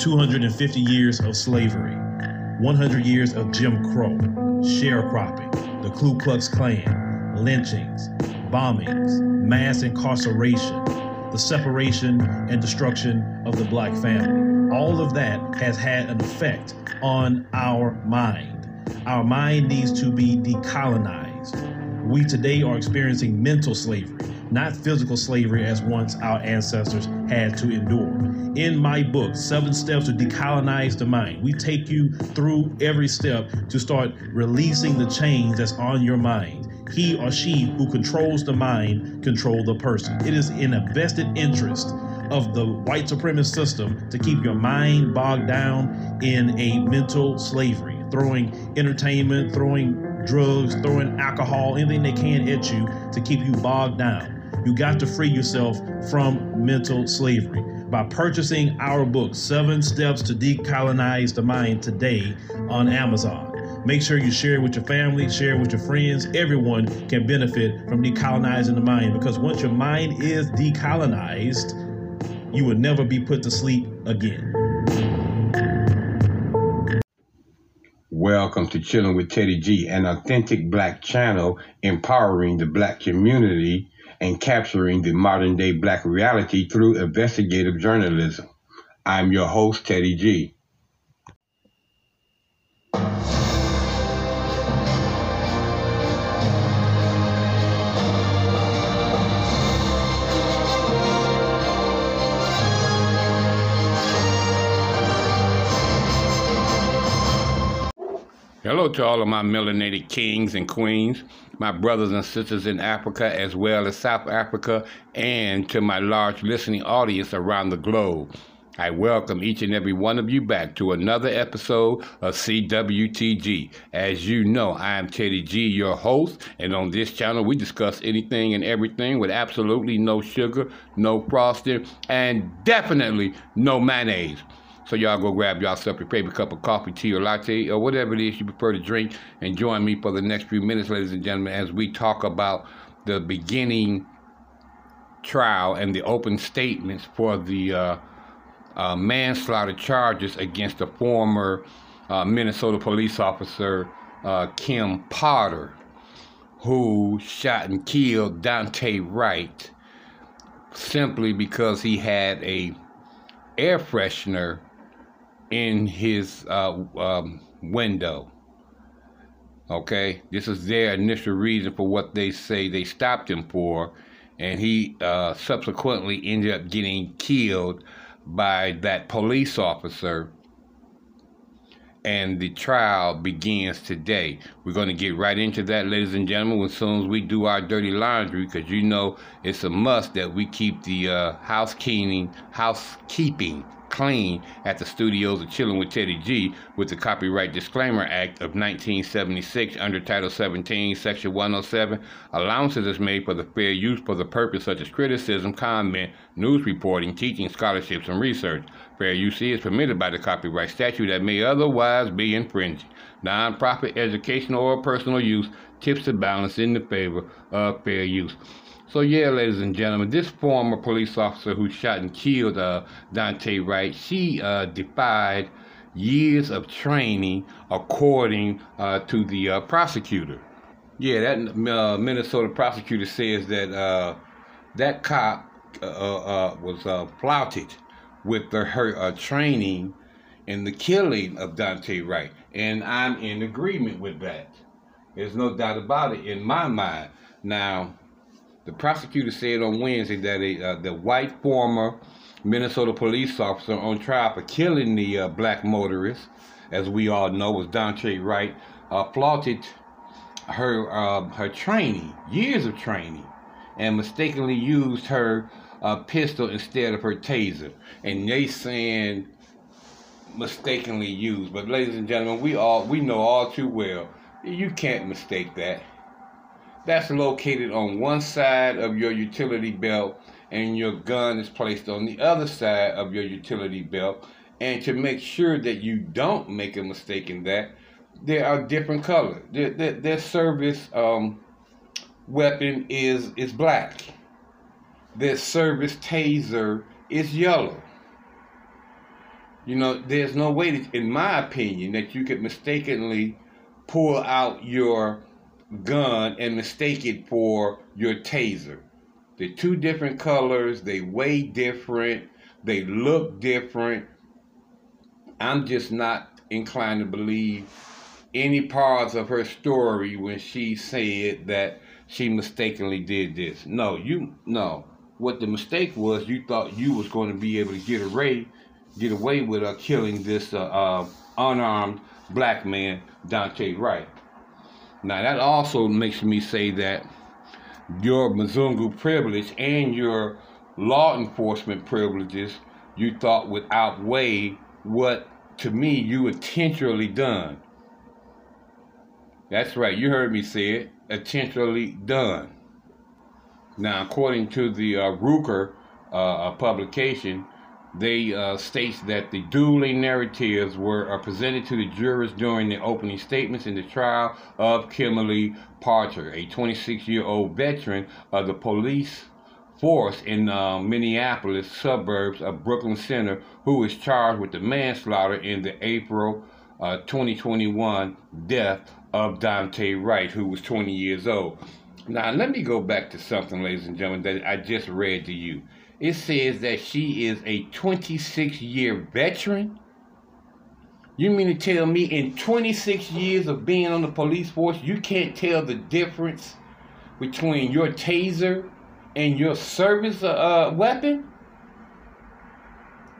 250 years of slavery, 100 years of Jim Crow, sharecropping, the Ku Klux Klan, lynchings, bombings, mass incarceration, the separation and destruction of the black family. All of that has had an effect on our mind. Our mind needs to be decolonized. We today are experiencing mental slavery, not physical slavery as once our ancestors had to endure. In my book, Seven Steps to Decolonize the Mind, we take you through every step to start releasing the chains that's on your mind he or she who controls the mind control the person. It is in a vested interest of the white supremacist system to keep your mind bogged down in a mental slavery, throwing entertainment, throwing drugs, throwing alcohol, anything they can at you to keep you bogged down. You got to free yourself from mental slavery by purchasing our book, Seven Steps to Decolonize the Mind, today on Amazon. Make sure you share it with your family, share it with your friends. Everyone can benefit from decolonizing the mind because once your mind is decolonized, you will never be put to sleep again. Welcome to Chilling with Teddy G, an authentic black channel empowering the black community and capturing the modern day black reality through investigative journalism. I'm your host, Teddy G. Hello to all of my melanated kings and queens, my brothers and sisters in Africa as well as South Africa, and to my large listening audience around the globe. I welcome each and every one of you back to another episode of CWTG. As you know, I am Teddy G, your host, and on this channel we discuss anything and everything with absolutely no sugar, no frosting, and definitely no mayonnaise. So y'all go grab yourself your favorite cup of coffee, tea, or latte, or whatever it is you prefer to drink, and join me for the next few minutes, ladies and gentlemen, as we talk about the beginning trial and the open statements for the uh, uh, manslaughter charges against the former uh, Minnesota police officer uh, Kim Potter, who shot and killed Daunte Wright simply because he had a air freshener in his uh, um, window. Okay, this is their initial reason for what they say they stopped him for, and he uh, subsequently ended up getting killed by that police officer. And the trial begins today. We're going to get right into that, ladies and gentlemen, as soon as we do our dirty laundry, because you know it's a must that we keep the uh, housekeeping, housekeeping clean at the studios of Chilling with Teddy G with the Copyright Disclaimer Act of 1976 under Title 17, Section 107. Allowances is made for the fair use for the purpose such as criticism, comment, news reporting, teaching, scholarships, and research. Fair use is permitted by the copyright statute that may otherwise be infringed. Non-profit, educational, or personal use tips the balance in the favor of fair use. So yeah, ladies and gentlemen, this former police officer who shot and killed uh, Daunte Wright, she uh, defied years of training, according uh, to the uh, prosecutor. Yeah, that uh, Minnesota prosecutor says that uh, that cop was flouted with the, her training in the killing of Daunte Wright, and I'm in agreement with that. There's no doubt about it in my mind. Now, the prosecutor said on Wednesday that a, uh, the white former Minnesota police officer on trial for killing the uh, black motorist, as we all know, was Daunte Wright, uh, flaunted her uh, her training, years of training, and mistakenly used her uh, pistol instead of her taser. And they saying mistakenly used, but ladies and gentlemen, we all we know all too well you can't mistake that that's located on one side of your utility belt and your gun is placed on the other side of your utility belt. And to make sure that you don't make a mistake in that, there are different colors. Their, their, their service um, weapon is, is black. Their service taser is yellow. You know, there's no way, that, in my opinion, that you could mistakenly pull out your gun and mistake it for your taser. They're two different colors, they weigh different, they look different. I'm just not inclined to believe any parts of her story when she said that she mistakenly did this. No, you no. What the mistake was, you thought you was going to be able to get away get away with uh, killing this uh, uh, unarmed black man, Daunte Wright. Now, that also makes me say that your Mzungu privilege and your law enforcement privileges you thought would outweigh what, to me, you intentionally done. That's right, you heard me say it, intentionally done. Now, according to the uh, Ruker uh, publication, they uh, states that the dueling narratives were uh, presented to the jurors during the opening statements in the trial of Kimberly Parker, a 26-year-old veteran of the police force in uh, Minneapolis suburbs of Brooklyn Center, who was charged with the manslaughter in the April uh, 2021 death of Daunte Wright, who was 20 years old. Now, let me go back to something, ladies and gentlemen, that I just read to you it says that she is a 26 year veteran. You mean to tell me in 26 years of being on the police force, you can't tell the difference between your taser and your service uh, weapon?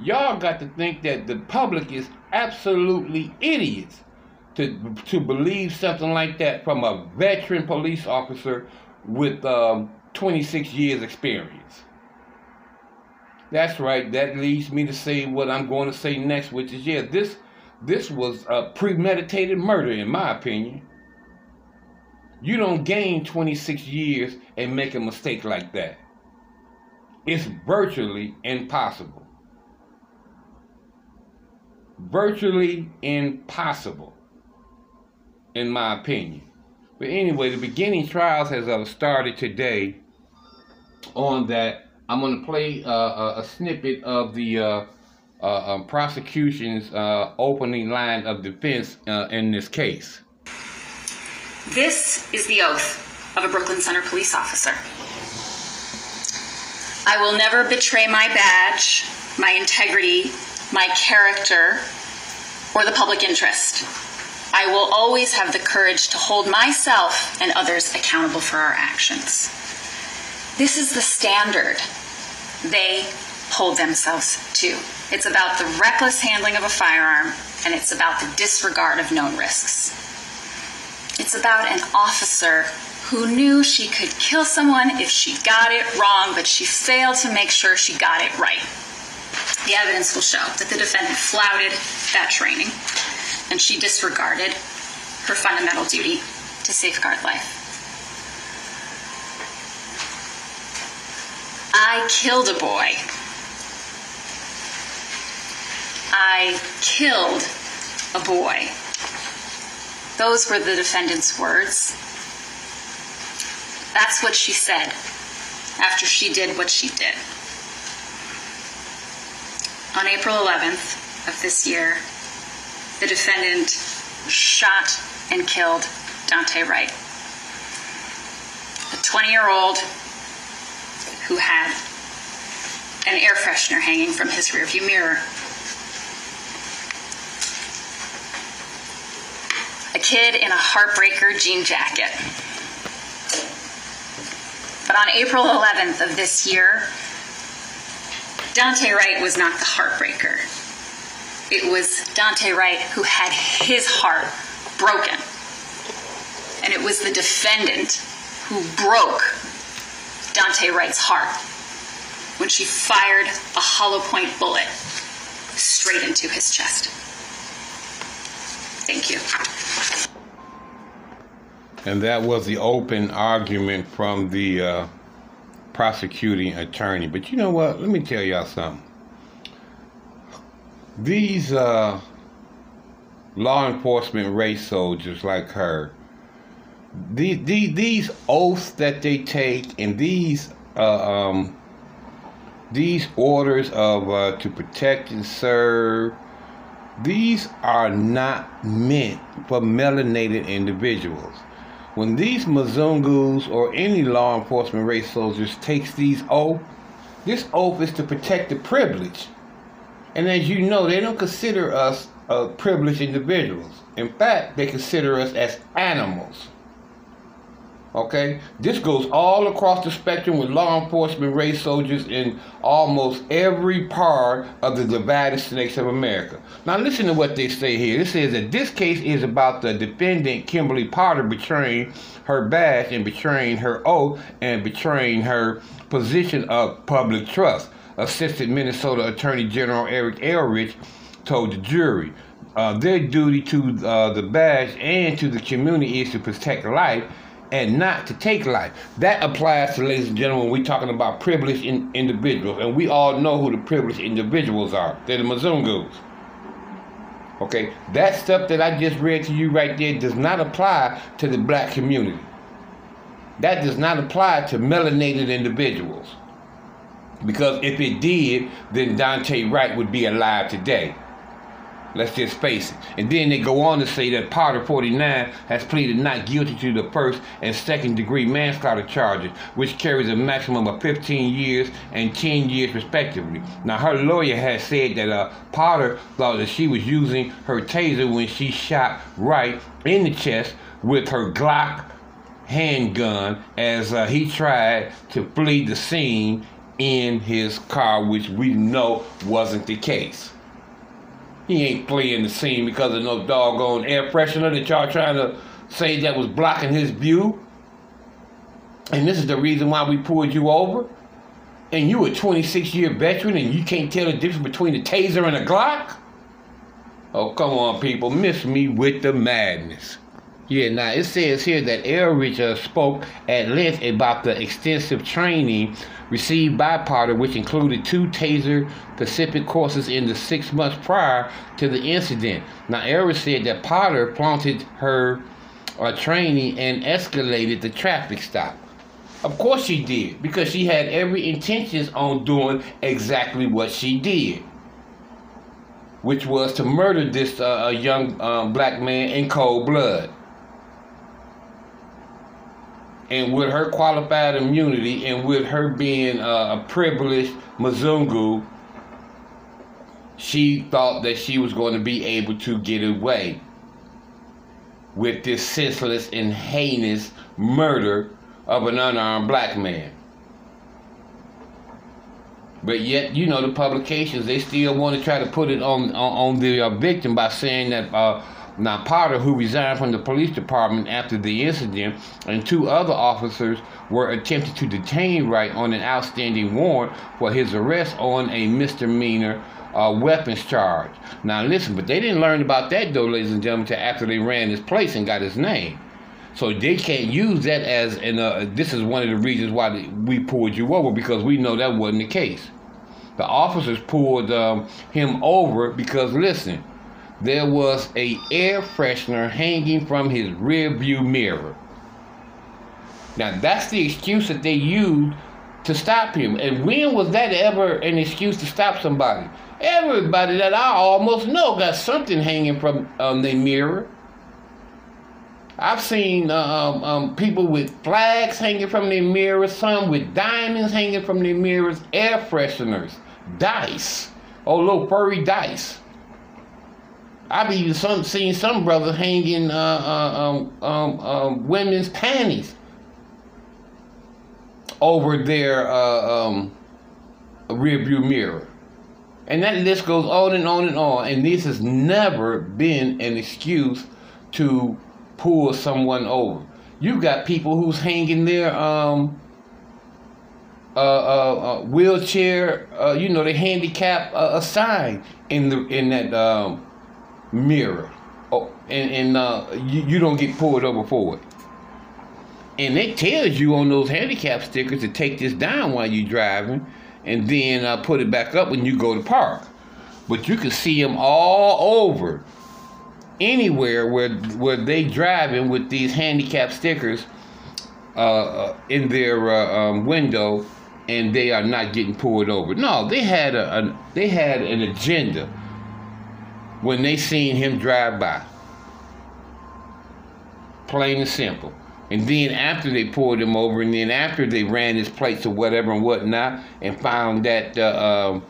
Y'all got to think that the public is absolutely idiots to, to believe something like that from a veteran police officer with um, 26 years experience. That's right. That leads me to say what I'm going to say next, which is yeah, this this was a premeditated murder, in my opinion. You don't gain 26 years and make a mistake like that. It's virtually impossible. Virtually impossible, in my opinion. But anyway, the beginning trials has uh, started today on that I'm going to play uh, a, snippet of the uh, uh, um, prosecution's uh, opening line of defense uh, in this case. This is the oath of a Brooklyn Center police officer. I will never betray my badge, my integrity, my character, or the public interest. I will always have the courage to hold myself and others accountable for our actions. This is the standard they hold themselves to. It's about the reckless handling of a firearm, and it's about the disregard of known risks. It's about an officer who knew she could kill someone if she got it wrong, but she failed to make sure she got it right. The evidence will show that the defendant flouted that training, and she disregarded her fundamental duty to safeguard life. I killed a boy. I killed a boy. Those were the defendant's words. That's what she said after she did what she did. On April 11th of this year, the defendant shot and killed Daunte Wright. A 20 year old who had an air freshener hanging from his rearview mirror. A kid in a heartbreaker jean jacket. But on April 11th of this year, Daunte Wright was not the heartbreaker. It was Daunte Wright who had his heart broken. And it was the defendant who broke Daunte Wright's heart when she fired a hollow point bullet straight into his chest. Thank you. And that was the open argument from the uh, prosecuting attorney. But you know what? Let me tell y'all something. These uh, law enforcement race soldiers like her these, these, these oaths that they take and these uh, um, these orders of uh, to protect and serve These are not meant for melanated individuals. When these Mzungus or any law enforcement race soldiers takes these oaths, this oath is to protect the privilege. And as you know, they don't consider us uh, privileged individuals. In fact, they consider us as animals. Okay? This goes all across the spectrum with law enforcement race soldiers in almost every part of the divided states of America. Now, listen to what they say here. It says that this case is about the defendant, Kimberly Potter, betraying her badge and betraying her oath and betraying her position of public trust. Assistant Minnesota Attorney General Eric Eldridge told the jury. Uh, their duty to uh, the badge and to the community is to protect life and not to take life. That applies to, ladies and gentlemen, we're talking about privileged in, individuals, and we all know who the privileged individuals are. They're the Mzungus. Okay, that stuff that I just read to you right there does not apply to the black community. That does not apply to melanated individuals. Because if it did, then Daunte Wright would be alive today. Let's just face it. And then they go on to say that Potter 49 has pleaded not guilty to the first and second degree manslaughter charges, which carries a maximum of 15 years and 10 years respectively. Now, her lawyer has said that uh, Potter thought that she was using her taser when she shot Wright in the chest with her Glock handgun as uh, he tried to flee the scene in his car, which we know wasn't the case. He ain't playing the scene because of no doggone air freshener that y'all trying to say that was blocking his view. And this is the reason why we pulled you over. And you a 26 year veteran and you can't tell the difference between a taser and a Glock? Oh, come on, people. Miss me with the madness. Yeah, now it says here that Eldridge uh, spoke at length about the extensive training received by Potter, which included two Taser Pacific courses in the six months prior to the incident. Now, Eldridge said that Potter flaunted her uh, training and escalated the traffic stop. Of course she did, because she had every intentions on doing exactly what she did, which was to murder this uh, young um, black man in cold blood and with her qualified immunity and with her being a privileged Mzungu, she thought that she was going to be able to get away with this senseless and heinous murder of an unarmed black man. But yet, you know, the publications, they still want to try to put it on, on, on the uh, victim by saying that uh, now, Potter, who resigned from the police department after the incident, and two other officers were attempted to detain Wright on an outstanding warrant for his arrest on a misdemeanor uh, weapons charge. Now, listen, but they didn't learn about that, though, ladies and gentlemen, until after they ran his place and got his name. So they can't use that as, and uh, this is one of the reasons why we pulled you over because we know that wasn't the case. The officers pulled um, him over because, listen, there was a air freshener hanging from his rear view mirror. Now that's the excuse that they used to stop him. And when was that ever an excuse to stop somebody? Everybody that I almost know got something hanging from um, their mirror. I've seen uh, um, um, people with flags hanging from their mirrors, some with diamonds hanging from their mirrors, air fresheners, dice, oh little furry dice. I've even some seen some brothers hanging uh, uh, um, um, um, women's panties over their uh, um, rearview mirror. And that list goes on and on and on. And this has never been an excuse to pull someone over. You've got people who's hanging their um, uh, uh, uh, wheelchair, you know, the handicap uh, sign in the in that um, mirror. Oh, and, and uh, you, you don't get pulled over for it. And it tells you on those handicap stickers to take this down while you're driving and then uh, put it back up when you go to park. But you can see them all over anywhere where where they driving with these handicap stickers uh, uh in their uh, um, window and they are not getting pulled over. No, they had a, a they had an agenda when they seen him drive by. Plain and simple. And then after they pulled him over, and then after they ran his plates or whatever and whatnot, and found that uh,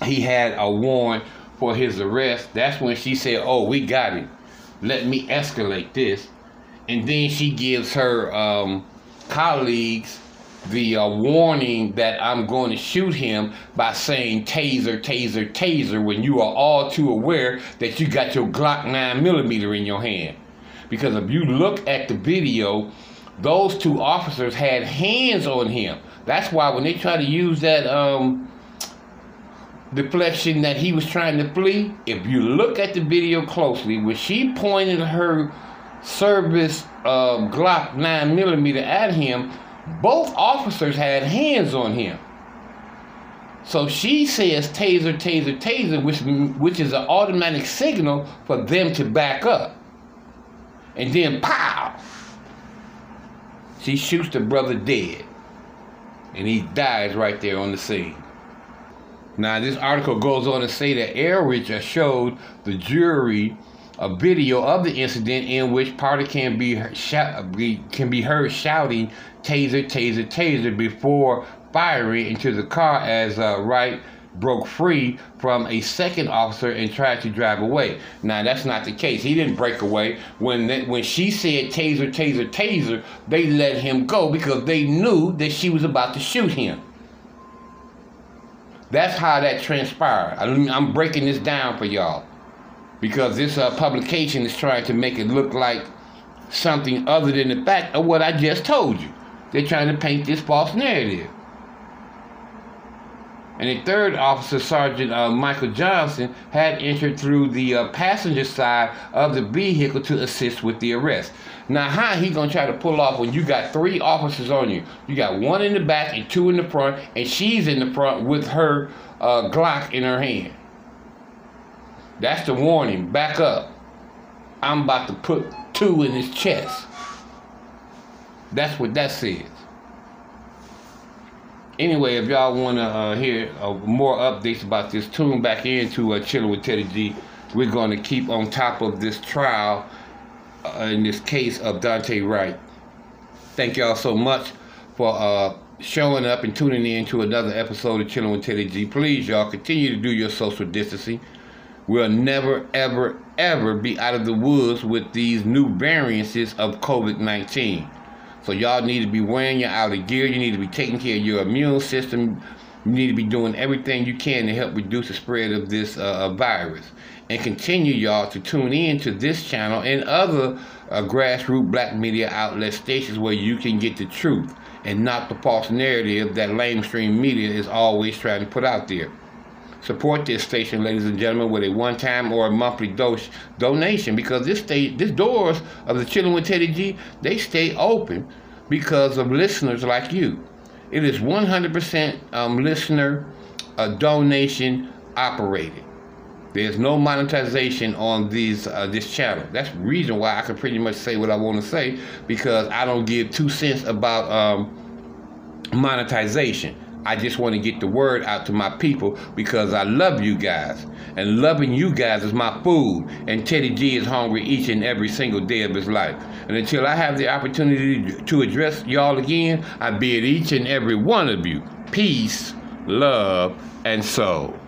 uh, he had a warrant for his arrest, that's when she said, "Oh, we got him. Let me escalate this." And then she gives her um, colleagues the uh, warning that I'm going to shoot him by saying taser, taser, taser when you are all too aware that you got your Glock 9 millimeter in your hand. Because if you look at the video, those two officers had hands on him. That's why when they try to use that um, deflection that he was trying to flee, if you look at the video closely, when she pointed her service uh, Glock 9 millimeter at him, both officers had hands on him. So she says taser, taser, taser, which, which is an automatic signal for them to back up. And then pow! She shoots the brother dead. And he dies right there on the scene. Now, this article goes on to say that Eldridge showed the jury a video of the incident in which Potter can be, can be heard shouting taser, taser, taser before firing into the car as uh, Wright broke free from a second officer and tried to drive away. Now that's not the case. He didn't break away. When they, when she said taser, taser, taser, they let him go because they knew that she was about to shoot him. That's how that transpired. I'm breaking this down for y'all because this uh, publication is trying to make it look like something other than the fact of what I just told you. They're trying to paint this false narrative. And a third officer, Sergeant uh, Michael Johnson, had entered through the uh, passenger side of the vehicle to assist with the arrest. Now, how he gonna try to pull off when you got three officers on you? You got one in the back and two in the front, and she's in the front with her uh, Glock in her hand. That's the warning. Back up. I'm about to put two in his chest. That's what that says. Anyway, if y'all want to uh, hear uh, more updates about this, tune back into uh, Chilling with Teddy G. We're going to keep on top of this trial uh, in this case of Daunte Wright. Thank y'all so much for uh, showing up and tuning in to another episode of Chilling with Teddy G. Please, y'all, continue to do your social distancing. We'll never, ever, ever be out of the woods with these new variances of COVID 19. So, y'all need to be wearing your outer gear. You need to be taking care of your immune system. You need to be doing everything you can to help reduce the spread of this uh, virus. And continue, y'all, to tune in to this channel and other uh, grassroots black media outlet stations where you can get the truth and not the false narrative that lamestream media is always trying to put out there. Support this station, ladies and gentlemen, with a one-time or a monthly dose donation because this stay, this doors of the Chilling with Teddy G, they stay open because of listeners like you. It is 100% um, listener uh, donation operated. There's no monetization on these uh, this channel. That's the reason why I can pretty much say what I want to say because I don't give two cents about um, monetization. I just want to get the word out to my people because I love you guys. And loving you guys is my food. And Teddy G is hungry each and every single day of his life. And until I have the opportunity to address y'all again, I bid each and every one of you peace, love, and soul.